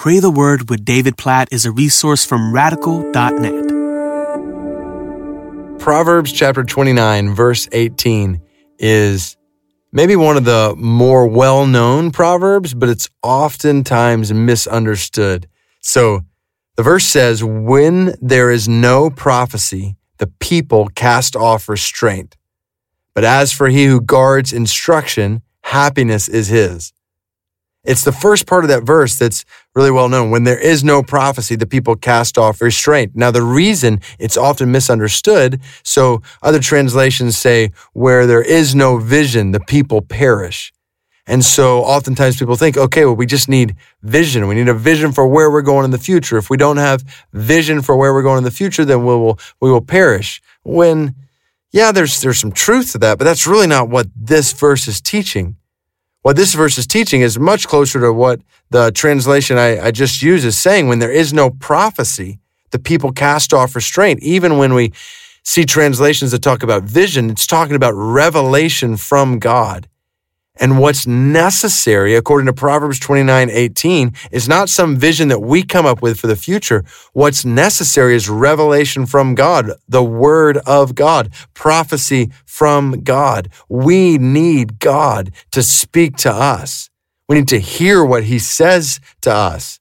Pray the Word with David Platt is a resource from radical.net. Proverbs chapter 29, verse 18 is maybe one of the more well known Proverbs, but it's oftentimes misunderstood. So the verse says, When there is no prophecy, the people cast off restraint. But as for he who guards instruction, happiness is his. It's the first part of that verse that's really well known. When there is no prophecy, the people cast off restraint. Now, the reason it's often misunderstood, so other translations say, where there is no vision, the people perish. And so oftentimes people think, okay, well, we just need vision. We need a vision for where we're going in the future. If we don't have vision for where we're going in the future, then we will, we will perish. When, yeah, there's, there's some truth to that, but that's really not what this verse is teaching. What this verse is teaching is much closer to what the translation I, I just used is saying. When there is no prophecy, the people cast off restraint. Even when we see translations that talk about vision, it's talking about revelation from God. And what's necessary, according to Proverbs 29 18, is not some vision that we come up with for the future. What's necessary is revelation from God, the word of God, prophecy from God. We need God to speak to us. We need to hear what he says to us.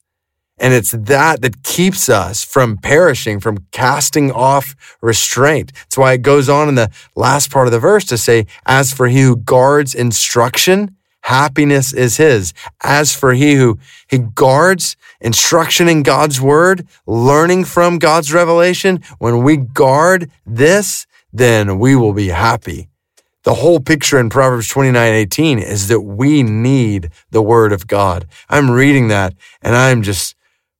And it's that that keeps us from perishing, from casting off restraint. That's why it goes on in the last part of the verse to say, as for he who guards instruction, happiness is his. As for he who he guards instruction in God's word, learning from God's revelation, when we guard this, then we will be happy. The whole picture in Proverbs 29, 18 is that we need the word of God. I'm reading that and I'm just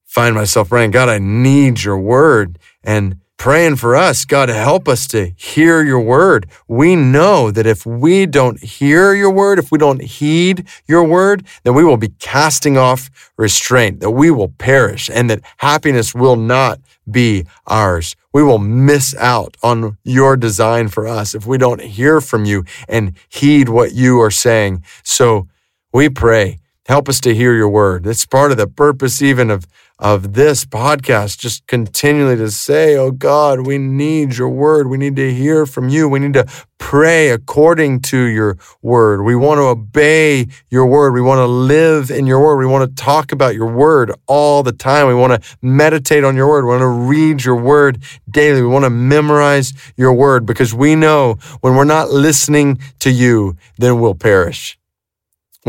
find myself praying, God, I need your word and praying for us. God, help us to hear your word. We know that if we don't hear your word, if we don't heed your word, then we will be casting off restraint, that we will perish and that happiness will not be ours. We will miss out on your design for us if we don't hear from you and heed what you are saying. So we pray, help us to hear your word. That's part of the purpose even of of this podcast, just continually to say, Oh God, we need your word. We need to hear from you. We need to pray according to your word. We want to obey your word. We want to live in your word. We want to talk about your word all the time. We want to meditate on your word. We want to read your word daily. We want to memorize your word because we know when we're not listening to you, then we'll perish.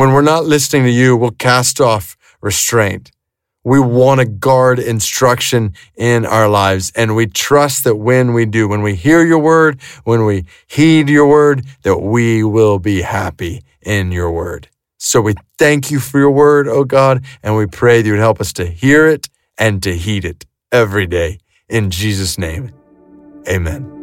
When we're not listening to you, we'll cast off restraint. We want to guard instruction in our lives. And we trust that when we do, when we hear your word, when we heed your word, that we will be happy in your word. So we thank you for your word, oh God, and we pray that you would help us to hear it and to heed it every day. In Jesus' name, amen.